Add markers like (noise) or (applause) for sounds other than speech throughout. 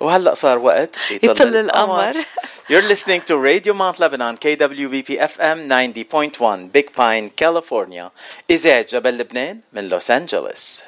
وهلا صار وقت يطل القمر You're listening to Radio Mount Lebanon KWBP FM 90.1 Big Pine California إذاعة جبل لبنان من لوس أنجلوس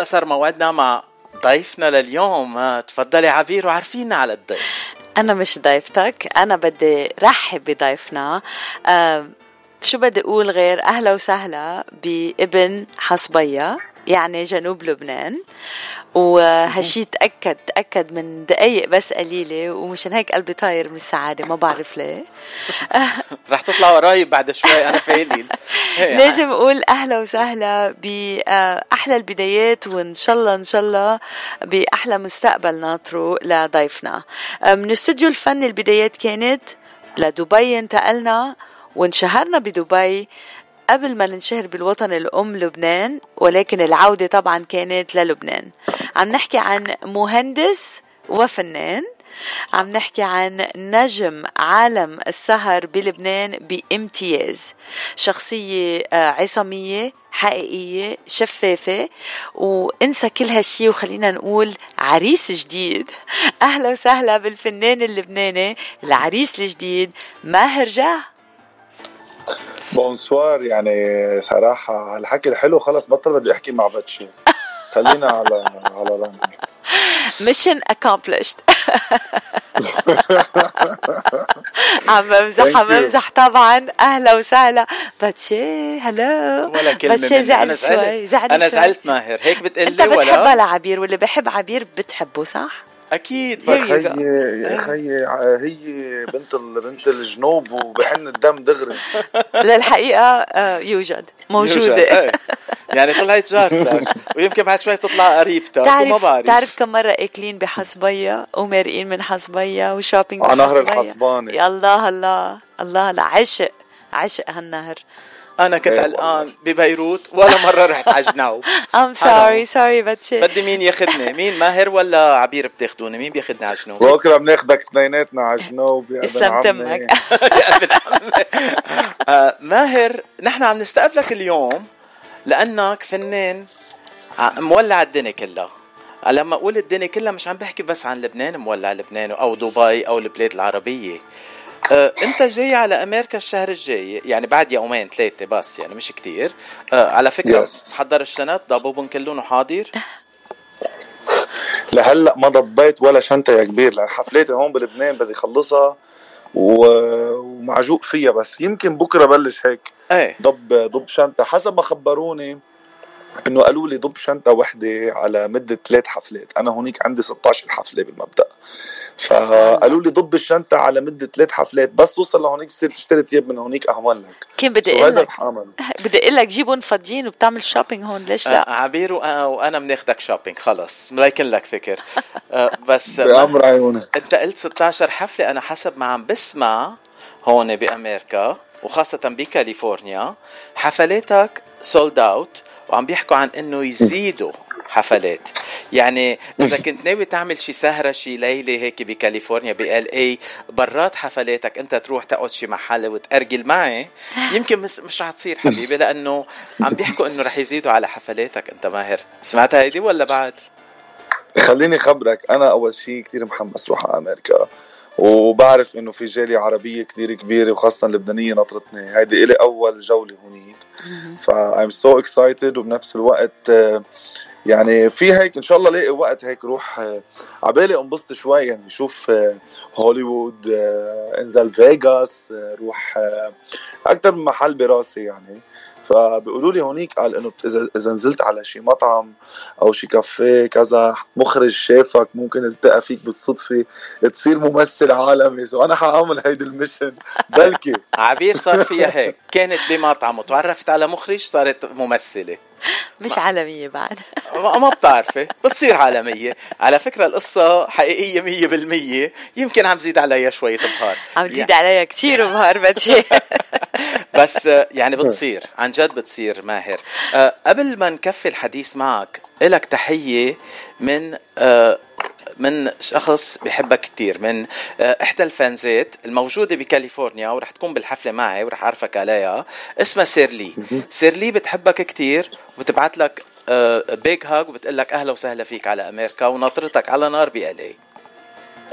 هلا صار موعدنا مع ضيفنا لليوم. تفضلي عبير وعرفينا على الضيف. أنا مش ضيفتك أنا بدي رحب بضيفنا. أه شو بدي أقول غير أهلا وسهلا بابن حصبية يعني جنوب لبنان. وهالشي تأكد تأكد من دقايق بس قليلة ومشان هيك قلبي طاير من السعادة ما بعرف ليه. (laughs) رح تطلع وراي بعد شوي أنا فايلين (laughs) لازم أقول أهلا وسهلا بأحلى البدايات وإن شاء الله إن شاء الله بأحلى مستقبل ناطره لضيفنا. من استوديو الفن البدايات كانت لدبي انتقلنا وانشهرنا بدبي قبل ما ننشهر بالوطن الأم لبنان ولكن العودة طبعا كانت للبنان. عم نحكي عن مهندس وفنان. عم نحكي عن نجم عالم السهر بلبنان بامتياز. شخصية آه، عصامية حقيقية شفافة وانسى كل هالشي وخلينا نقول عريس جديد. (laughs) أهلا وسهلا بالفنان اللبناني العريس الجديد ماهر جاه. bonsoir يعني صراحة الحكي الحلو خلص بطل بدي أحكي مع باتشي خلينا على على رامي. mission accomplished. (laughs) عم بمزح عم بمزح طبعا. أهلا وسهلا. باتشي هلو. ولا كلمة باتشي زعل شوي زعل أنا زعلت ماهر. هيك بتقلي ولا؟ انت بتحبها لعبير واللي بحب عبير بتحبه صح؟ أكيد. بس يا خيي هي بنت بنت الجنوب وبحن الدم دغري. (laughs) للحقيقة آه، يوجد. موجودة. إيه. (laughs) يعني طلعت جارتك ويمكن بعد شوي تطلع قريبتك وما بعرف. تعرف كم مرة اكلين بحصبية ومارقين من حصبية وشوبينج على نهر الحصباني. يا الله الله الله لا عشق عشق هالنهر. أنا كنت إيه، قلقان ببيروت ولا مرة رحت على جنوب I'm sorry sorry باتشي بدي مين ياخذني مين ماهر ولا عبير بتاخذوني مين بياخذني على جنوب بكره بناخذك اثنيناتنا على جنوب (laughs) يا يسلم تمك آه، ماهر نحن عم نستقبلك اليوم. لأنك فنان مولع الدنيا كلها لما أقول الدنيا كلها مش عم بحكي بس عن لبنان مولع لبنان أو دبي أو البلاد العربية آه، أنت جاي على أمريكا الشهر الجاي يعني بعد يومين ثلاثة بس يعني مش كتير آه على فكرة yes. حضر الشنط ضبوبن كلهم حاضر لهلأ ما ضبيت ولا شنطة يا كبير لأن حفلاتي هون بلبنان بدي اخلصها. ومعجوق فيها بس يمكن بكرة بلش هيك. إيه. ضب ضب شنطة. حسب ما خبروني إنه قالوا لي ضب شنطة وحدة على مدة ثلاث حفلات. أنا هونيك عندي 16 حفلة بالمبدأ. فقالوا لي ضب الشنطة على مدة ثلاث حفلات. بس توصل لهونيك بتصير تشتري ثياب من هونيك اهون لك. كان بدي أقول لك (laughs) بدي أقول لك جيبهم فاضيين وبتعمل shopping هون ليش لا؟ آه عبير وأنا بناخدك shopping خلص. ملايكن لك فكر. (laughs) آه بس (laughs) بأمر عيونك. أنت قلت 16 حفلة أنا حسب ما عم بسمع هون بأمريكا وخاصة بكاليفورنيا حفلاتك sold out وعم بيحكوا عن إنه يزيدوا حفلات. يعني إذا كنت ناوي تعمل شي سهرة شي ليلة هيك بكاليفورنيا بال إي برات حفلاتك أنت تروح تقعد شي محل وتأرجل معي يمكن مش, مش رح تصير (laughs) حبيبي لأنه عم بيحكوا إنه رح يزيدوا على حفلاتك أنت ماهر. سمعت هيدي ولا بعد؟ خليني خبرك أنا أول شيء كثير محمس روح على أمريكا وبعرف إنه في جالية عربية كثير كبيرة وخاصة لبنانية نطرتني هيدي إلي أول جولة هونيك. فا I'm so excited وبنفس الوقت يعني في هيك إن شاء الله لاقي وقت هيك روح آه، عبالي انبسط شوي يعني شوف آه، هوليوود آه، انزل فيغاس روح أكثر من محل براسي يعني. فبيقولوا لي هونيك قال إنه إذا نزلت على شي مطعم أو شي كافيه كذا مخرج شافك ممكن التقى فيك بالصدفة تصير ممثل عالمي. so أنا حأعمل هيدي المشن. بلكي. عبير صار فيها هيك. كانت بمطعم وتعرفت على مخرج صارت ممثلة. (laughs) مش عالمية بعد. ما بتعرفي بتصير عالمية. على فكرة القصة حقيقية مية بالمية. يمكن عم زيد عليها شوية بهار. عم تزيد يعني... عليها كتير بهار بدي. (laughs) بس يعني بتصير. عن جد بتصير ماهر. أه قبل ما نكفي الحديث معك إلك تحية من أه من شخص بحبك كتير من أه، إحدى الفانزات الموجودة بكاليفورنيا ورح تكون بالحفلة معي ورح أعرفك عليها اسمها شيرلي. شيرلي بتحبك كتير وبتبعت لك big hug وبتقول لك أهلا وسهلا فيك على أمريكا وناطرتك على نار ب L.A.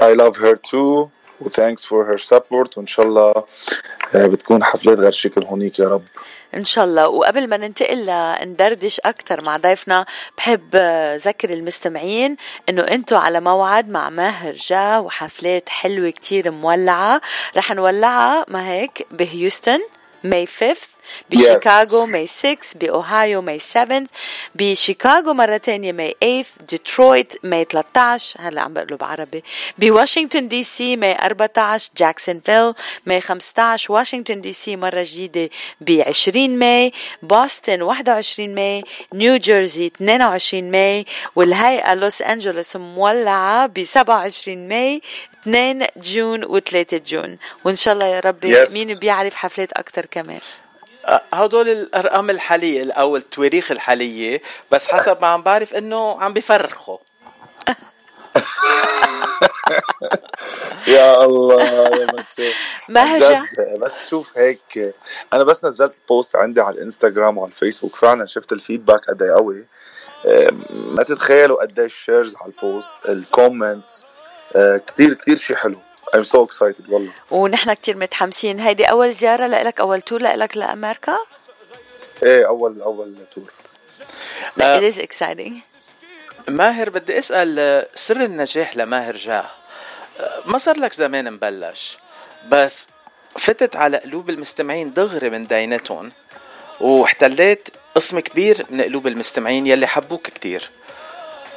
I love her too و thanks for her support وإن شاء الله آه، بتكون حفلات غير شكل هونيك يا رب. إن شاء الله. وقبل ما ننتقل لندردش أكثر مع ضيفنا بحب ذكر المستمعين إنه أنتم على موعد مع ماهر جا وحفلات حلوة كتير مولعة. رح نولعها ما هيك بهيوستن May 5 بشيكاغو May 6 بأوهايو May 7 بشيكاغو مرة تانية May 8 ديترويت May 13 هلا عم بقلب عربي. بواشنطن دي سي May 14 جاكسونفيل May 15 واشنطن دي سي مرة جديدة ب 20 May بوسطن 21 May نيو جيرسي 22 May والهيئة لوس أنجلوس مولعة ب 27 May 2 June و3 June. وإن شاء الله يا ربي yes. مين بيعرف حفلات أكثر كمان. هدول الأرقام الحالية أو التواريخ الحالية بس حسب ما عم بعرف إنه عم بفرخوا. (laughs) يا الله يا ما بس شوف هيك أنا بس نزلت post عندي على الإنستغرام وعلى الفيسبوك فعلا شفت ال feedback قد إيه قوي. ما تتخيلوا قد إيه ال shares على ال post ال comments كثير كثير شيء حلو. I'm so excited والله. ونحن كثير متحمسين. هيدي أول زيارة لك أول tour لك لأمريكا؟ إيه أول أول tour It is exciting. ماهر بدي أسأل سر النجاح لماهر جاه. ما صار لك زمان مبلش بس فتت على قلوب المستمعين دغري من دينتهم واحتليت قسم كبير من قلوب المستمعين يلي حبوك كتير.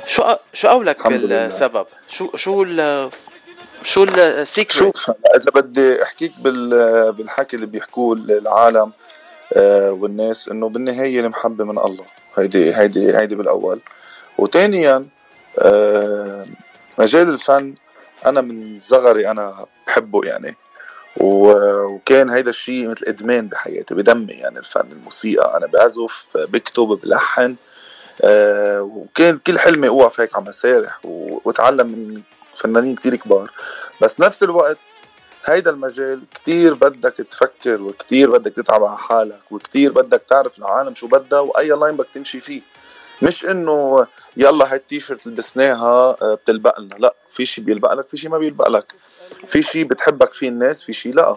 شو شو قولك بالسبب؟ شو شو شو السيكريت شوف إذا بدي أحكيك بالحكي اللي بيحكوه العالم آه، والناس إنه بالنهاية المحبه من الله. هيدي هيدي هيدي بالأول. وثانيا آه، مجال الفن أنا من صغري أنا بحبه يعني. وكان هيدا الشيء مثل إدمان بحياتي بدمي يعني الفن الموسيقى. أنا بعزف بكتب بلحن آه، وكان كل حلمي أوقف هيك على مسارح وأتعلم من فنانين كتير كبار. بس نفس الوقت هيدا المجال كتير بدك تفكر وكتير بدك تتعب على حالك وكتير بدك تعرف العالم شو بدها وأي لاين بدك تمشي فيه. مش إنه يلا هاي التيشيرت لبسناها آه، بتلبق لنا. لا في شيء بيلبق لك في شيء ما بيلبق لك. في شيء بتحبك فيه الناس في شيء لا.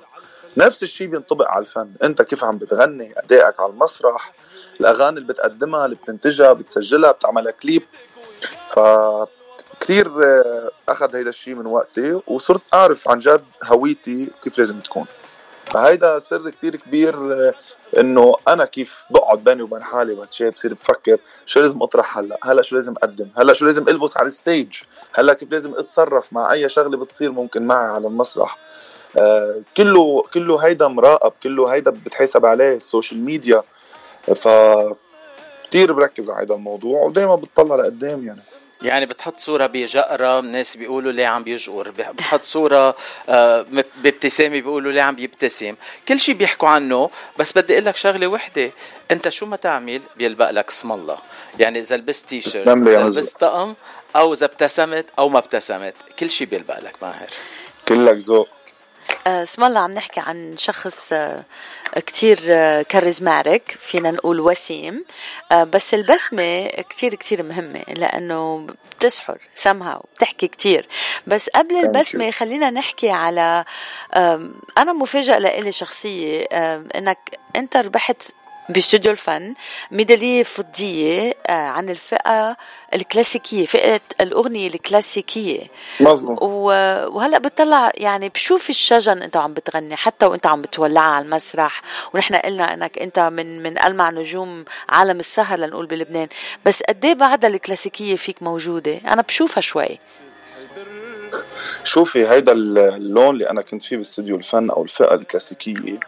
نفس الشيء بينطبق على الفن. أنت كيف عم بتغني؟ أدائك على المسرح الأغاني اللي بتقدمها اللي بتنتجها بتسجلها بتعملها كليب. ف كثير آه، أخذ هيدا الشيء من وقتي وصرت أعرف عن جد هويتي كيف لازم تكون. فهيدا سر كثير كبير آه، إنه أنا كيف بقعد بيني وبين حالي بتشاب بصير بفكر شو لازم أطرح هلأ؟ هلأ شو لازم أقدم؟ هلأ شو لازم ألبس على ال stage؟ هلأ كيف لازم أتصرف مع أي شغلة بتصير ممكن معي على المسرح؟ آه كله كله هيدا مراقب كله هيدا بتحاسب عليه ال social media ف كثير بركز على هذا الموضوع ودائما بتطلع لقدام يعني. يعني بتحط صورة بجقرة الناس بيقولوا ليه عم بيجقر بتحط صورة آه، بابتسامة بيقولوا ليه عم بيبتسم كل شيء بيحكوا عنه بس بدي أقول لك شغلة وحدة. أنت شو ما تعمل بيلبق لك اسم الله. يعني إذا لبست تي شيرت إذا لبست طقم أو إذا ابتسمت أو ما ابتسمت كل شيء بيلبق لك ماهر. كلك ذوق. اسم الله عم نحكي عن شخص آه، كتير charismatic فينا نقول وسيم. آه، بس البسمة كتير كتير مهمة لأنه بتسحر سمها بتحكي كتير. بس قبل البسمة خلينا نحكي على أنا مفاجأة لإلي شخصية إنك أنت ربحت باستوديو الفن ميدالية فضية آه، عن الفئة الكلاسيكية فئة الأغنية الكلاسيكية. مظبوط. وهلأ بتطلع يعني بشوف الشجن أنت عم بتغني حتى وأنت عم بتولعها على المسرح. ونحن قلنا أنك أنت من من ألمع نجوم عالم السهر لنقول بلبنان. بس قد إيه بعدها الكلاسيكية فيك موجودة؟ أنا بشوفها شوي. شوفي هيدا اللون اللي أنا كنت فيه باستوديو الفن أو الفئة الكلاسيكية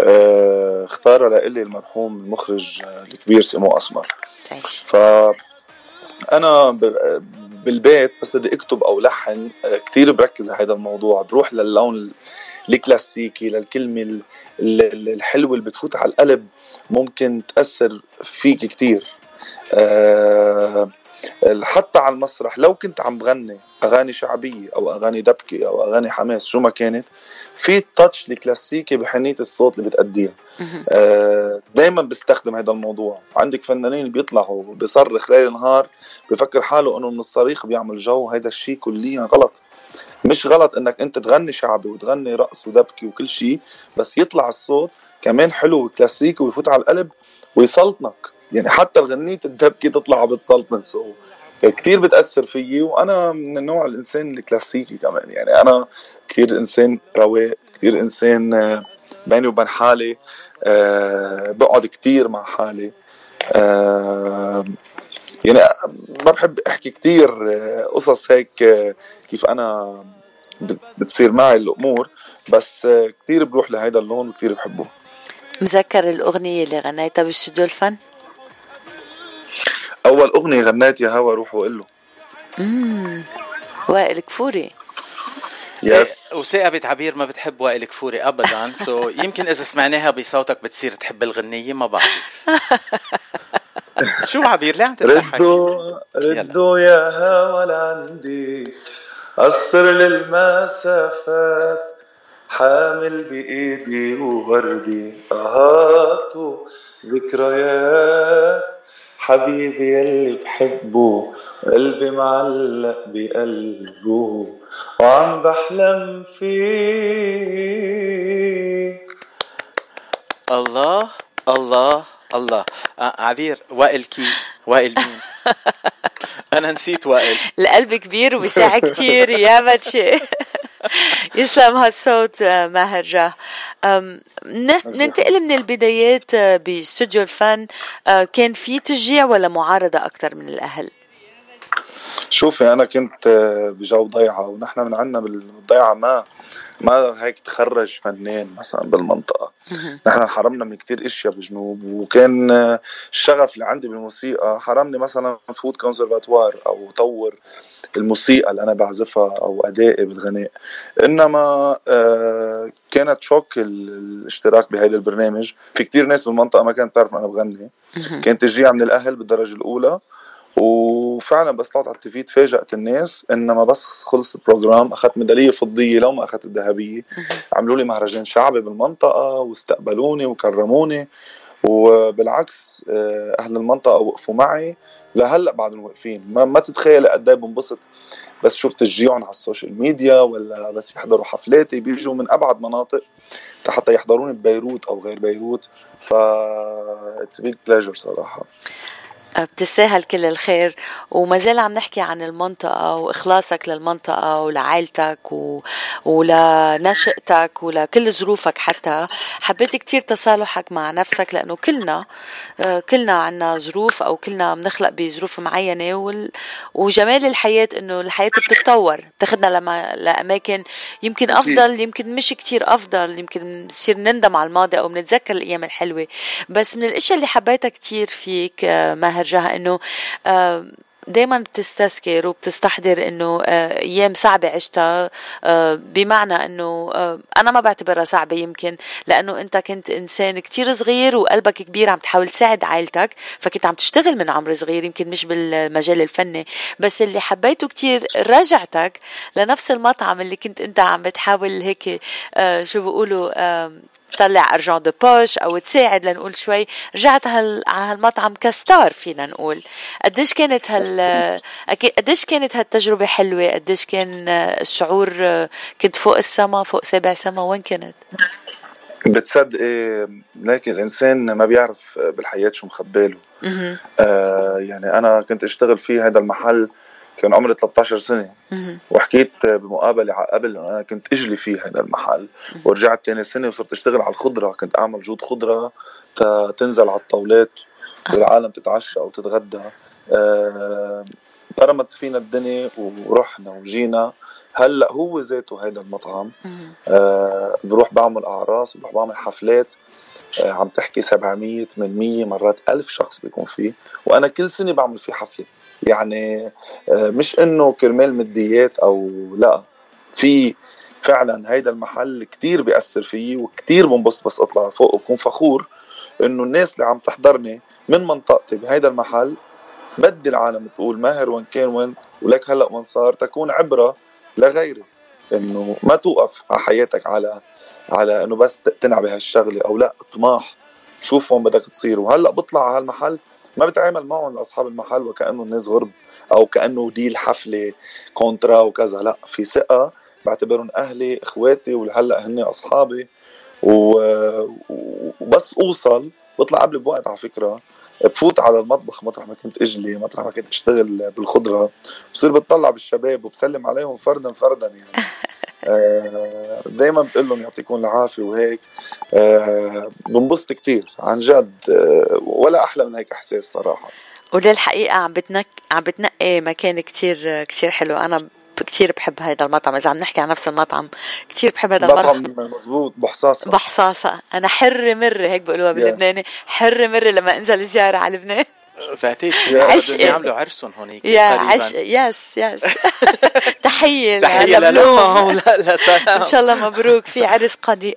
آه، اختارها لإلي المرحوم المخرج الكبير سيمو أسمر. ف أنا بالبيت بس بدي أكتب أو لحن آه، كتير بركز على هذا الموضوع. بروح للون الكلاسيكي للكلمة الحلوة اللي بتفوت على القلب ممكن تأثر فيك كتير. أه حتى على المسرح لو كنت عم بغني أغاني شعبية أو أغاني دبكة أو أغاني حماس شو ما كانت في التاتش الكلاسيكي بحنية الصوت اللي بتأديها. آه دائما بستخدم هذا الموضوع. عندك فنانين بيطلعوا بيصرخ ليل نهار بفكر حاله إنه من الصريخ بيعمل جو هذا الشيء كليا غلط. مش غلط إنك أنت تغني شعبي وتغني رقص ودبكي وكل شيء بس يطلع الصوت كمان حلو وكلاسيكي ويفوت على القلب ويسلطنك. يعني حتى الغنية الدبكة تطلع بتسلطن سو كثير بتأثر فيي وأنا من النوع الإنسان الكلاسيكي كمان. يعني أنا كثير إنسان رواق كثير إنسان آه، بيني وبين حالي أه بقعد كثير مع حالي. أه يعني ما بحب أحكي كثير آه، قصص هيك آه، كيف أنا بتصير معي الأمور. بس كثير بروح لهيدا اللون وكثير بحبه. مذكر الأغنية اللي غنيتها باستوديو الفن؟ أول أغنية غنيت يا هوا روح وقول له. امم وائل كفوري. yes وثاقبت عبير ما بتحب وائل كفوري ابدا so so (laughs) يمكن إذا سمعناها بصوتك بتصير تحب الغنية ما بعرف. (laughs) شو عبير ليه عم تضحك؟ ردوا ردوا يا هوا لعندي. قصر للمسافات حامل بإيدي ووردي اهات ذكريات. حبيبي يلي بحبه قلبي معلق بقلبه. وعم بحلم فيك الله الله الله. آه عبير وائل كي وائل مين؟ (laughs) أنا نسيت وائل. القلب كبير وبيساع كتير يا بتشي يسلم هالصوت آه، ماهر جاه. ننتقل من البدايات آه، باستوديو الفن. آه، كان في تشجيع ولا معارضة أكثر من الأهل؟ شوفي أنا كنت بجو ضيعة ونحن من عنا بالضيعة ما ما هيك تخرج فنان مثلا بالمنطقة. نحن حرمنا من كتير إشياء بالجنوب وكان الشغف اللي عندي بالموسيقى حرمني مثلا فوت كونسرفاتوار أطور الموسيقى اللي أنا بعزفها أو أدائي بالغناء. إنما آه، كانت shock الاشتراك بهذا البرنامج. في كتير ناس بالمنطقة ما كانت تعرف أنا بغني. كانت تشجيع من الأهل بالدرجة الأولى. وفعلا بس طلعت على ال TV تفاجأت الناس. إنما بس خلص ال program أخذت ميدالية فضية لو ما أخذت الذهبية. عملوا لي مهرجان شعبي بالمنطقة واستقبلوني وكرموني. وبالعكس آه، أهل المنطقة وقفوا معي. لهلا بعدهم واقفين. ما, ما تتخيل قد إيه بنبسط. بس شوف تشجيعهم على ال social media ولا بس يحضروا حفلاتي بيجوا من أبعد مناطق حتى يحضروني ببيروت أو غير بيروت. ف it's big pleasure صراحة. بتستاهل كل الخير. وما زال عم نحكي عن المنطقة وإخلاصك للمنطقة ولعائلتك و... ولنشأتك ولكل ظروفك حتى. حبيت كتير تصالحك مع نفسك لأنه كلنا آه، كلنا عنا ظروف أو كلنا بنخلق بظروف معينة وال... وجمال الحياة إنه الحياة بتتطور. بتاخدنا لما... لأماكن يمكن أفضل يمكن مش كتير أفضل يمكن نصير نندم على الماضي أو بنتذكر الأيام الحلوة. بس من الأشياء اللي حبيتها كتير فيك آه، هرجعها إنه دايما بتستذكر وبتستحضر إنه آه، أيام صعبة عشتها آه، بمعنى إنه آه، أنا ما بعتبرها صعبة يمكن لأنه أنت كنت إنسان كتير صغير وقلبك كبير عم تحاول تساعد عائلتك فكنت عم تشتغل من عمر صغير يمكن مش بالمجال الفني بس اللي حبيته كتير رجعتك لنفس المطعم اللي كنت أنت عم بتحاول هيك شو بيقولوا تطلع أرجون دو بوش أو تساعد لنقول شوي. رجعت هال... على هالمطعم كستار فينا نقول. قديش كانت هال قديش كانت هالتجربة حلوة؟ قديش كان الشعور كنت فوق السما فوق سابع سما؟ وين كنت بتصدقي لكن الإنسان ما بيعرف بالحياة شو مخباله. آه يعني أنا كنت أشتغل في هذا المحل كان عمري 13 سنة. وحكيت بمقابلة قبل أنا كنت إجلي في هذا المحل ورجعت ثاني سنة وصرت أشتغل على الخضرة كنت أعمل جود خضرة تنزل على الطاولات والعالم تتعشى أو تتغدى. آه برمت فينا الدنيا ورحنا وجينا. هلأ هو ذاته هذا المطعم. آه بروح بعمل أعراس بروح بعمل حفلات. آه عم تحكي 700 800 مرات 1000 شخص بيكون فيه. وأنا كل سنة بعمل فيه حفلة. يعني آه، مش إنه كرمال ماديات أو لأ. في فعلا هيدا المحل كتير بيأثر فيي وكتير بنبسط بس أطلع لفوق وبكون فخور إنه الناس اللي عم تحضرني من منطقتي بهيدا المحل بدي العالم تقول ماهر وين كان وين ولك هلأ وين صار تكون عبرة لغيري. إنه ما توقف على حياتك على على إنه بس تقتنع بهالشغلة أو لأ طماح شوف وين بدك تصير. وهلأ بطلع على هالمحل ما بتعامل معهم لأصحاب المحل وكأنه الناس غرب أو كأنه دي الحفله كونترا وكذا. لا في ثقة بعتبرهم أهلي إخواتي وهلا هن أصحابي. وبس أوصل بطلع قبل بوقت على فكرة بفوت على المطبخ مطرح ما كنت أجلي مطرح ما كنت أشتغل بالخضرة. بصير بتطلع بالشباب وبسلم عليهم فردا فردا يعني. (laughs) آه، دايما بقول لهم يعطيكم العافية وهيك. آه، بنبسط كثير عن جد. آه، ولا أحلى من هيك إحساس صراحة. وللحقيقة عم بتنك عم بتنقي مكان كتير كتير حلو. أنا كتير بحب هذا المطعم. إذا عم نحكي عن نفس المطعم كتير بحب هذا المطعم. مزبوط بحصاصة. بحصاصة. أنا حر مرة هيك بقولوها باللبناني. حر مرة لما أنزل زيارة على لبنان. فاتيك عشق. يعملوا عرسهم هونيك يا عشق. yes yes (laughs) تحية تحية لهم لا لا سلام. إن شاء الله مبروك. في عرس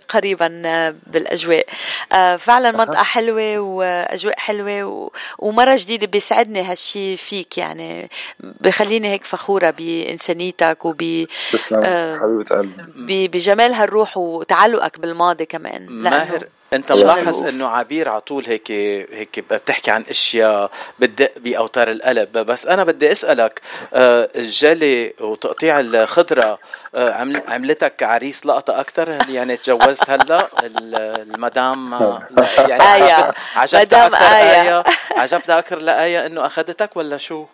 قريبا آه، بالأجواء. آه، فعلا منطقه حلوة وأجواء حلوة ومرة جديدة بيسعدني هالشي فيك يعني. بخليني هيك فخورة بإنسانيتك وب تسلم. آه، حبيبة قلبي. بجمال هالروح. وتعلقك بالماضي كمان. ماهر أنت ملاحظ إنه عبير على طول هيك هيك بتحكي عن أشياء بتدق بأوتار القلب بس أنا بدي أسألك آه، الجلي وتقطيع الخضرة آه، عملتك عريس لقطة أكثر يعني تجوزت هلأ المدام يعني آية. عجبتها أكثر آية. آية عجبتها أكثر لآية إنه أخذتك ولا شو؟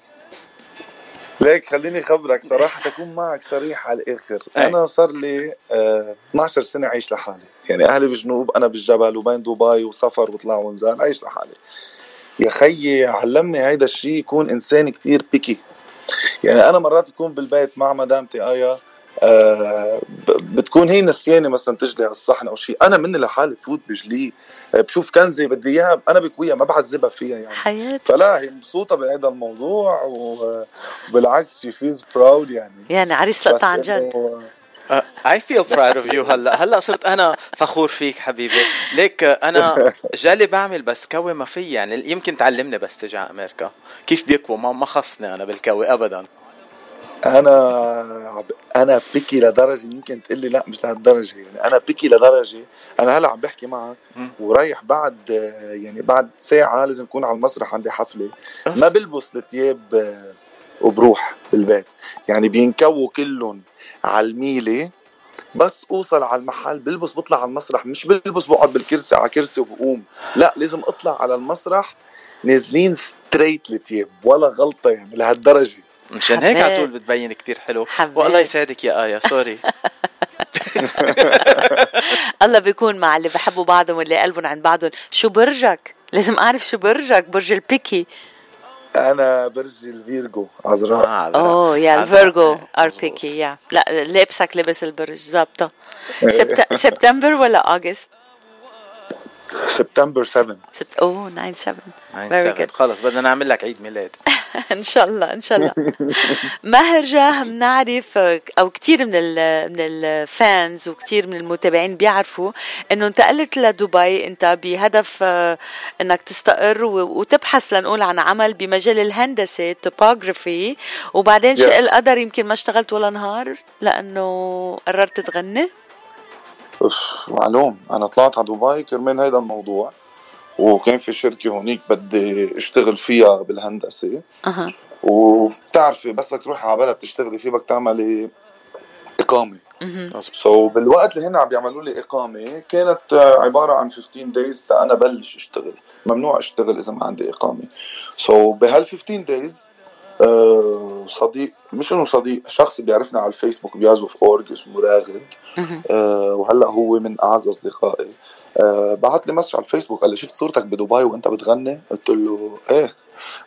ليك خليني خبرك صراحة تكون معك صريح على الآخر. أي. أنا صار لي آه 12 سنة عايش لحالي. يعني أهلي بالجنوب أنا بالجبل وبين دبي وسفر وطلع ونزال عايش لحالي. يا خيي علمني هيدا الشيء يكون إنسان كتير بيكي يعني أنا مرات بكون بالبيت مع مدامتي آيا آه بتكون هي نسيانه مثلا تجلي على الصحن أو شيء أنا مني لحالي بفوت بجليه بشوف كنزه بدي إياها أنا بكويها ما بعذبها فيها يعني. حياتي. فلا هي مبسوطة بهذا الموضوع وبالعكس she feels proud يعني. يعني عريس لقطة عن جد. I feel proud of you هلا هلا صرت أنا فخور فيك حبيبي. ليك أنا (laughs) جالي بعمل بس كوي ما في يعني يمكن تعلمني بس تجي على أمريكا. كيف بيكوى ما ما خصني أنا بالكوي ابدا. أنا أنا بيكي لدرجة يمكن تقول لي لا مش لهالدرجة يعني أنا بيكي لدرجة أنا هلأ عم بحكي معك ورايح بعد يعني بعد ساعة لازم اكون على المسرح عندي حفلة. ما بلبس الثياب وبروح بالبيت. يعني بينكووا كلهم على الميلة بس أوصل على المحل بلبس بطلع على المسرح مش بلبس بقعد بالكرسي على كرسي وبقوم. لا لازم أطلع على المسرح نازلين straight الثياب ولا غلطة يعني لهالدرجة. مشان هيك على طول بتبين كتير حلو. حبيت. والله يسعدك يا آية سوري (laughs) الله بيكون مع اللي بحبوا بعضهم واللي قلبهم عند بعضهم. شو برجك؟ لازم أعرف شو برجك برج ال picky. أنا برج ال Virgo عذراء آه أوه يا ال Virgo are picky يا لا لابسك لبس البرج ظابطة. (laughs) سبتمبر ولا اغسطس سبتمبر 7 اوه 9 7 9 7 خلص بدنا نعمل لك عيد ميلاد. (laughs) إن شاء الله إن شاء الله. (laughs) ماهر جاه بنعرف أو كثير من ال من الفانز وكثير من المتابعين بيعرفوا إنه انتقلت لدبي. أنت بهدف آه، إنك تستقر وتبحث لنقول عن عمل بمجال الهندسة توبوغرافي وبعدين شاء القدر يمكن ما اشتغلت ولا نهار لأنه قررت تغني. معلوم. أنا طلعت على دبي كرمال هيدا الموضوع وكان في شركة هونيك بدي أشتغل فيها بالهندسة. أها. وبتعرفي بس بدك تروحي على بلد تشتغلي فيه بدك تعملي إقامة. so بالوقت اللي هن عم بيعملوا لي إقامة كانت عبارة عن 15 days أنا بلش أشتغل. ممنوع أشتغل إذا ما عندي إقامة. so بهال 15 days آه صديق مش إنه صديق شخص بيعرفنا على الفيسبوك بيعزف أورج اسمه راغد. آه وهلأ هو من أعز أصدقائي. آه بعت لي message على الفيسبوك قال لي شفت صورتك بدبي وأنت بتغني؟ قلت له إيه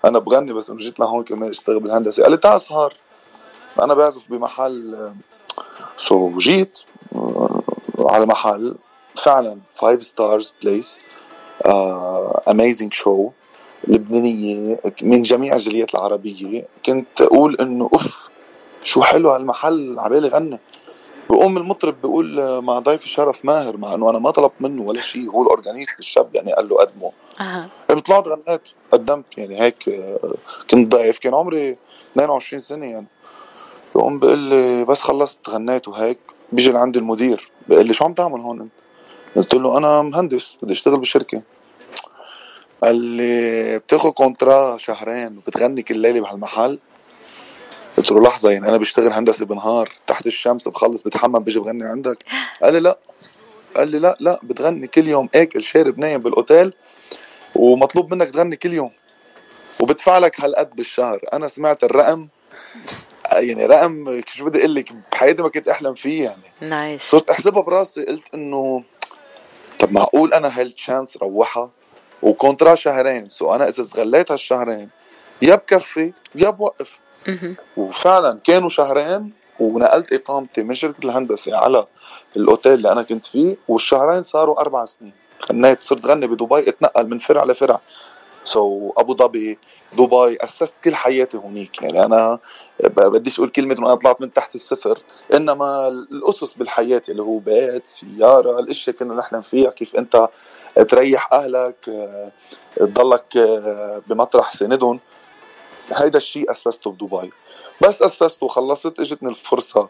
أنا بغني بس إنه جيت لهون كمان أشتغل بالهندسة. قال لي تعال اسهر. أنا بعزف بمحل so جيت على محل فعلا five stars place amazing شو لبنانية من جميع الجاليات العربية كنت أقول إنه أوف شو حلو هالمحل عبالي غني. بقوم المطرب بيقول مع ضيفي شرف ماهر مع إنه أنا ما طلبت منه ولا شيء هو ال organist الشاب يعني قال له قدمه. أها. طلعت غنيت قدمت يعني هيك كنت ضيف كان عمري 22 سنة يعني. بقوم بقول لي بس خلصت غنيت وهيك بيجي لعندي المدير بقول لي شو عم تعمل هون أنت؟ قلت له أنا مهندس بدي أشتغل بالشركة. قال لي بتاخذ contrat شهرين وبتغني كل ليلة بهالمحل قلت له لحظة يعني أنا بشتغل هندسة بنهار تحت الشمس بخلص بتحمم بيجي بغني عندك. قال لي لا قال لي لا لا بتغني كل يوم. اكل شارب نايم بالأوتيل ومطلوب منك تغني كل يوم. وبدفع لك هالقد بالشهر. أنا سمعت الرقم يعني رقم شو بدي أقول لك بحياتي ما كنت أحلم فيه يعني. nice صرت أحسبها براسي قلت إنه طب معقول أنا هال chance روحها؟ و contrat شهرين. so أنا إذا استغليت هالشهرين يا بكفي يا بوقف. وفعلا كانوا شهرين ونقلت إقامتي. من شركة الهندسة على الأوتيل اللي أنا كنت فيه. والشهرين صاروا أربع سنين. غنيت صرت غني بدبي اتنقل من فرع لفرع. سو so, أبو ظبي دبي أسست كل حياتي هونيك يعني أنا بديش أقول كلمة إنه أنا طلعت من تحت الصفر. إنما الأسس بالحياة اللي هو بيت سيارة الاشياء كنا نحلم فيها كيف أنت تريح أهلك تضلك بمطرح سندهم. هيدا الشيء أسسته بدبي. بس أسسته وخلصت إجتني الفرصة.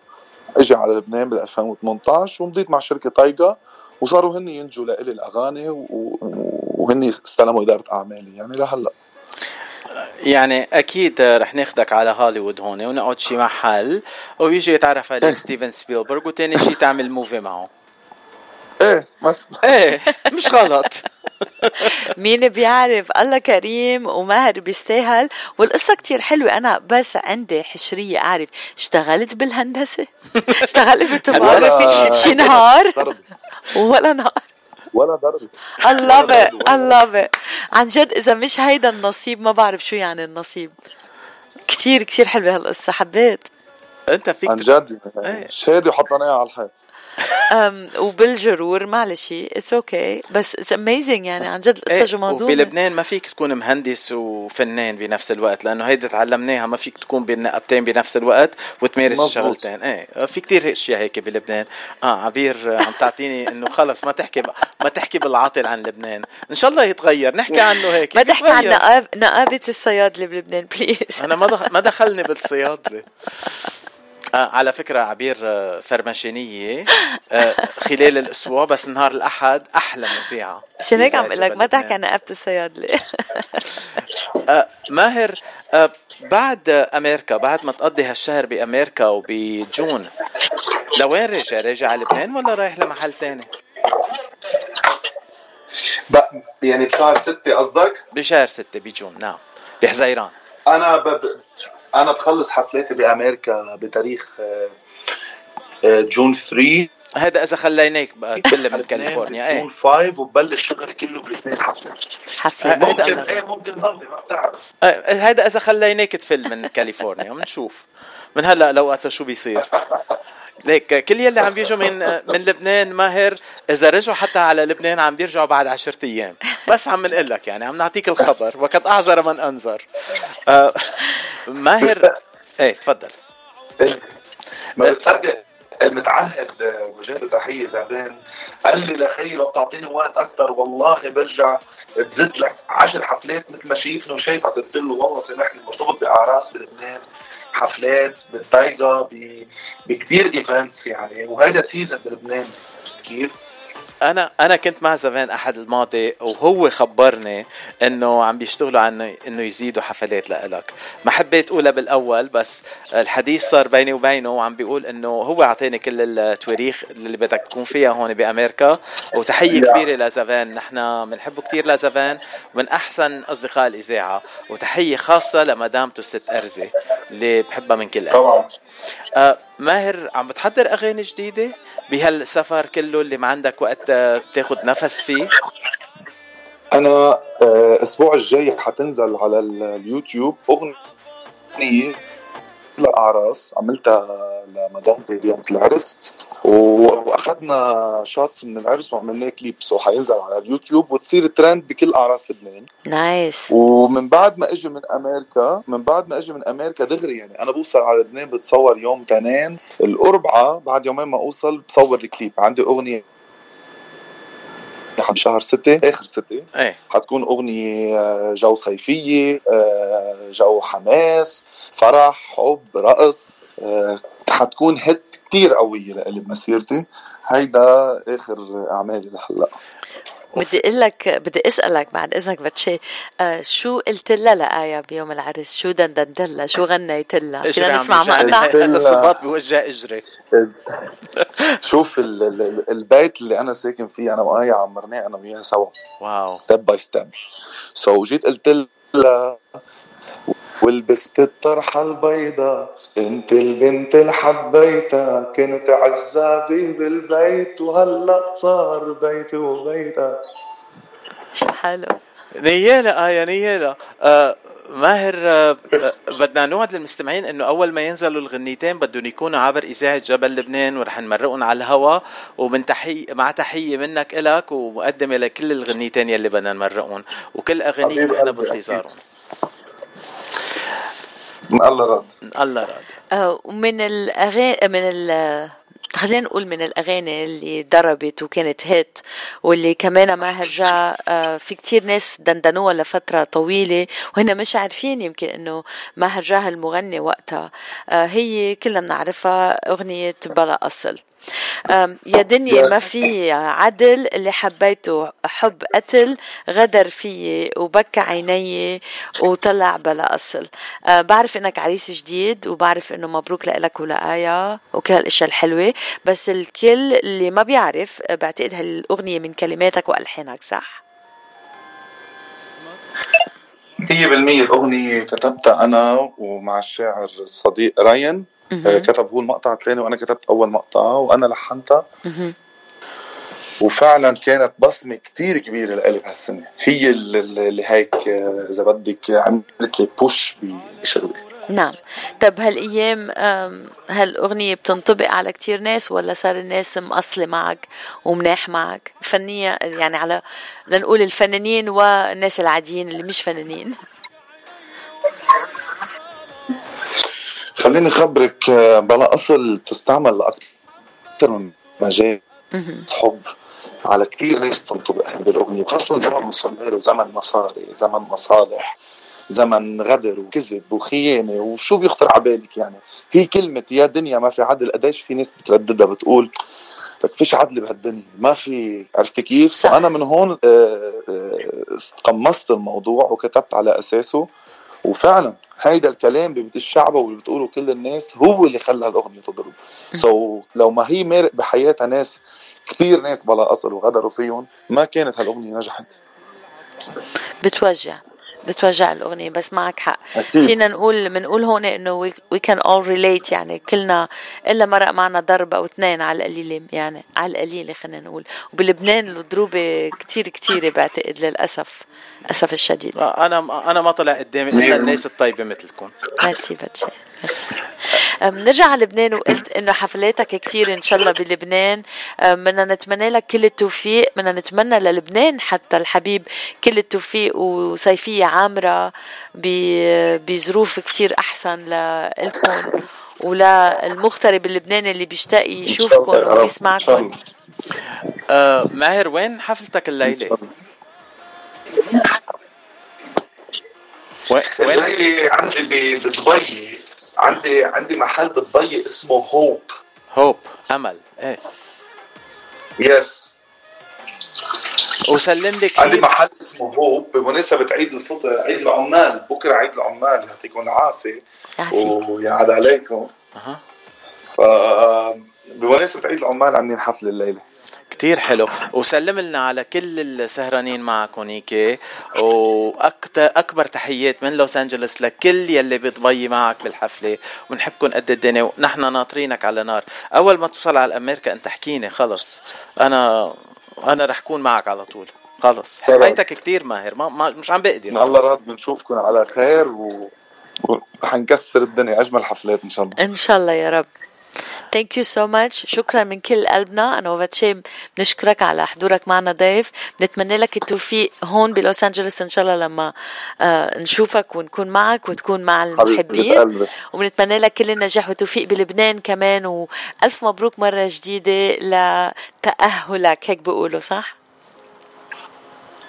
إجي على لبنان بال 2018 ومضيت مع شركة تايجا وصاروا هن ينتجوا لإلي الأغاني وهن استلموا إدارة أعمالي. يعني لهلأ. يعني أكيد رح ناخدك على هوليوود هون ونقعد شي محل. ويجي يتعرف عليك (laughs) ستيفن سبيلبرغ وتاني شي تعمل movie معه. إيه مثلا إيه مش غلط. (laughs) مين بيعرف؟ الله كريم وماهر بيستاهل. والقصة كتير حلوة. أنا بس عندي حشرية أعرف. اشتغلت بالهندسة؟ (laughs) اشتغلت بالتوموغرافي شي نهار؟ ولا نهار. ولا ضربة I love it. I love it. عن جد إذا مش هيدا النصيب ما بعرف شو يعني النصيب. كتير كتير حلوة هالقصة. حبيت. أنت فيك عن جد شهاده وحطيناها على الحيط. um, وبالجرور معلش اتس أوكي okay. بس اتس اميزنج يعني عن جد القصة إيه جمادونه وبلبنان ما فيك تكون مهندس وفنان بنفس الوقت لأنه هيدا تعلمناها ما فيك تكون بالنقبتين بنفس الوقت وتمارس الشغلتين إيه في كتير أشياء هيك بلبنان. آه عبير عم تعطيني (laughs) إنه خلص ما تحكي ما تحكي بالعاطل عن لبنان. إن شاء الله يتغير. نحكي عنه هيك. (laughs) ما تحكي عن نقاب نقابة الصيادله بلبنان بليز أنا ما ما دخلني بالصيادلة. (laughs) على فكرة عبير آه فرماشينية آه خلال الأسبوع بس نهار الأحد أحلى مذيعة عشان هيك عم لك ما تحكي عن نقابة الصيادلة (laughs) آه ماهر آه بعد أمريكا بعد ما تقضي هالشهر بأمريكا وبجون لوين راجع؟ راجع على لبنان ولا رايح لمحل تاني؟ يعني بشهر ستة قصدك؟ بشهر ستة ب June نعم بحزيران أنا ب... أنا بخلص حفلاتي بأمريكا بتاريخ June 3 هذا إذا خليناك تبلش (laughs) من كاليفورنيا إيه. June 5 وببلش شغل كله بلبنان حفلات حفلات ممكن إيه ممكن ضلي ما بتعرف. هذا إذا خليناك تفل من كاليفورنيا بنشوف من هلأ لوقتها شو بيصير؟ (laughs) ليك كل يلي عم بيجوا من من لبنان ماهر إذا رجعوا حتى على لبنان عم بيرجعوا بعد عشرة أيام. بس عم نقول لك يعني عم نعطيك الخبر وقد أعذر من أنذر. آه ماهر إيه تفضل. المتعهد له تحيه زعلان قال لي لخي لو بتعطيني وقت أكثر والله برجع بزت لك 10 حفلات مثل ما شايفني وشايفك قلت له والله سامحني مرتبط بأعراس بلبنان. حفلات بالتايجا بكثير events يعني وهذا season بلبنان كيف؟ أنا أنا كنت مع زفان أحد الماضي وهو خبرني إنه عم بيشتغلوا عن انه يزيدوا حفلات لإلك. ما حبيت أقولها بالأول بس الحديث صار بيني وبينه وعم بيقول إنه هو أعطاني كل التواريخ اللي بدك تكون فيها هون بأمريكا. وتحية كبيرة لزفان. نحن بنحبه كثير لزفان. ومن أحسن أصدقاء الإذاعة. وتحية خاصة لمدامته الست ارزه اللي بحبها من كل قلبي. طبعا. آه ماهر عم بتحضر أغاني جديدة بهالسفر كله اللي ما عندك وقت تاخد نفس فيه؟ أنا الأسبوع الجاي حتنزل على اليوتيوب أغنية للأعراس عملتها لمدامتي بيوم العرس. واخذت اخذنا shots من العرس وعملناه كليب so حينزل على اليوتيوب وتصير ترند بكل أعراس لبنان. nice ومن بعد ما أجي من أمريكا من بعد ما أجي من أمريكا دغري يعني أنا بوصل على لبنان بتصور يوم تنين الأربعاء بعد يومين ما أوصل بصور الكليب عندي أغنية بشهر ستة آخر ستة. إيه. حتكون أغنية آه، جو صيفية آه، جو حماس فرح حب رقص آه، حتكون hit كتير قوية لإلي بمسيرتي. هيدا آخر أعمالي لهلأ. بدي أقول لك بدي أسألك بعد إذنك فاتشي آه شو قلت لها لآية بيوم العرس؟ شو دندنت لها؟ شو غنيت لها؟ فينا نسمع مقطع (laughs) هذا الصباط بوجه إجري. (laughs) شوف ال ال البيت اللي أنا ساكن فيه أنا وآية عمرناه أنا وياها سوا. wow. step by step so جيت قلت لها ولبست الطرحة البيضاء انت البنت اللي حبيتها كنت عزابي بالبيت وهلأ صار بيتي وبيتك. شو حلو. نيالة آية نيالة. آه ماهر آه آه بدنا نوعد للمستمعين إنه أول ما ينزلوا الغنيتين بدهم يكونوا عبر إذاعة جبل لبنان ورح نمرقهم على الهوا. ومن تحيه مع تحية منك إلك ومقدمة لكل الغنيتين يلي بدنا نمرقهم. وكل اغانيك نحن بانتظارهم. من الله رد الله راضي آه ومن الاغاني من ال خلينا نقول من الأغاني اللي ضربت وكانت هيت واللي كمان ماهر جا آه في كتير ناس دندنوها لفترة طويلة وهن مش عارفين يمكن إنه ماهر جا المغني وقتها. آه هي كلنا بنعرفها أغنية بلا أصل. يا دنيا. ما في عدل اللي حبيته حب قتل غدر فيي وبكى عيني وطلع بلا أصل. آه بعرف إنك عريس جديد وبعرف إنه مبروك لك ولآية وكل هالأشياء الحلوة بس الكل اللي ما بيعرف بعتقد هالأغنية من كلماتك وألحانك صح؟ هي بالمية الأغنية كتبتها أنا ومع الشاعر الصديق راين كتب هو المقطع الثاني وأنا كتبت أول مقطع وأنا لحنتها. وفعلا كانت بصمة كتير كبيرة لإلي بهالسنة. هي اللي, هيك آه، إذا بدك عملت لي بوش بشغلي. نعم. طب هالأيام آم، هالأغنية بتنطبق على كتير ناس ولا صار الناس مقصلة معك ومناح معك؟ فنية يعني على لنقول الفنانين والناس العاديين اللي مش فنانين. خليني خبرك آه، بلا أصل بتستعمل لأكثر من مجال حب على كتير ناس تنطبق هذه الأغنية وخاصة زمن مصمر وزمن مصاري زمن مصالح زمن غدر وكذب وخيانة وشو بيخطر على بالك يعني هي كلمة يا دنيا ما في عدل قديش في ناس بترددها بتقول لك فيش عدل بهالدنيا ما في عرفتي كيف؟ صح. فأنا من هون آه، آه، قمصت الموضوع وكتبت على أساسه وفعلا هيدا الكلام اللي الشعب واللي بتقوله كل الناس هو اللي خلى الأغنية تضرب. سو so, لو ما هي مارق بحياتها ناس كثير ناس بلا أصل وغدروا فيهم ما كانت هالأغنية نجحت. بتوجع. بتوجع الأغنية بس معك حق. أكيد. فينا نقول بنقول هون إنه we, we can all relate يعني كلنا إلا مرق معنا ضرب أو اثنين على القليلة يعني على القليلة خلينا نقول. وبلبنان الضروبة كتير كتيرة بعتقد للأسف أسف الشديد. أنا أنا ما طلع قدامي إلا الناس الطيبة مثلكم. ميرسي باتشي ميرسي أم، نرجع على لبنان وقلت إنه حفلاتك كتير إن شاء الله بلبنان. بدنا نتمنى لك كل التوفيق بدنا نتمنى للبنان حتى الحبيب كل التوفيق وصيفية عامرة ب- بظروف كتير أحسن لكم وللمغترب اللبناني اللي بيشتاق يشوفكم ويسمعكم. آه ماهر وين حفلتك الليلة؟ وين؟ الليلة عندي بدبي. عندي عندي محل بدبي اسمه هوب هوب أمل. إيه. يس وسلم لي عندي محل اسمه هوب بمناسبة عيد الفطر عيد العمال بكرة عيد العمال يعطيكم العافية. يعافيك. ويعاد عليكم. أها. ف بمناسبة عيد العمال عاملين حفلة الليلة. كتير حلو. وسلم لنا على كل السهرانين معك هونيك وأكثر أكبر تحيات من لوس أنجلوس لكل يلي بضبي معك بالحفلة. ونحبكم قد الدنيا. ونحن ناطرينك على نار. أول ما توصل على أمريكا أنت احكيني خلص. أنا أنا رح كون معك على طول. خلص. حبيتك كتير ماهر. ما, ما مش عم إن بقدر الله راد بنشوفكم على خير و... ورح نكسر الدنيا. أجمل حفلات إن شاء الله. إن شاء الله يا رب. thank you so much شكرا من كل قلبنا. أنا وفاتشي بنشكرك على حضورك معنا ضيف. بنتمنى لك التوفيق هون بلوس أنجلوس إن شاء الله لما آه نشوفك ونكون معك وتكون مع المحبين. وبنتمنى لك كل النجاح والتوفيق بلبنان كمان. وألف مبروك مرة جديدة لتأهلك. هيك بيقولوا صح؟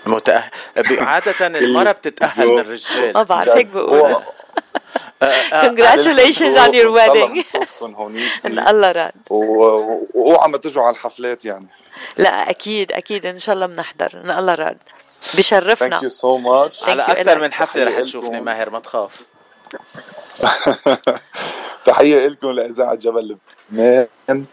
متأهل (laughs) عادة المرأة بتتأهل من الرجال. ما بعرف هيك بقول Congratulations on your wedding. إن الله راد. واوعى ما تجوا على الحفلات يعني. لا أكيد أكيد. إن شاء الله بنحضر. إن الله راد. بشرفنا. Thank you so much على أكثر من حفلة رح تشوفني ماهر ما تخاف. (laughs) تحية لكم لإذاعة جبل لبنان.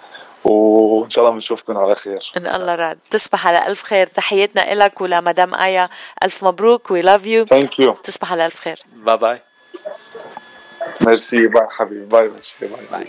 وإن شاء الله بنشوفكم على خير. إن الله راد. تصبح على ألف خير. تحياتنا لك ولمدام آيا. ألف مبروك. we love you thank you تصبح على ألف خير. bye bye merci bye حبيبي bye bye bye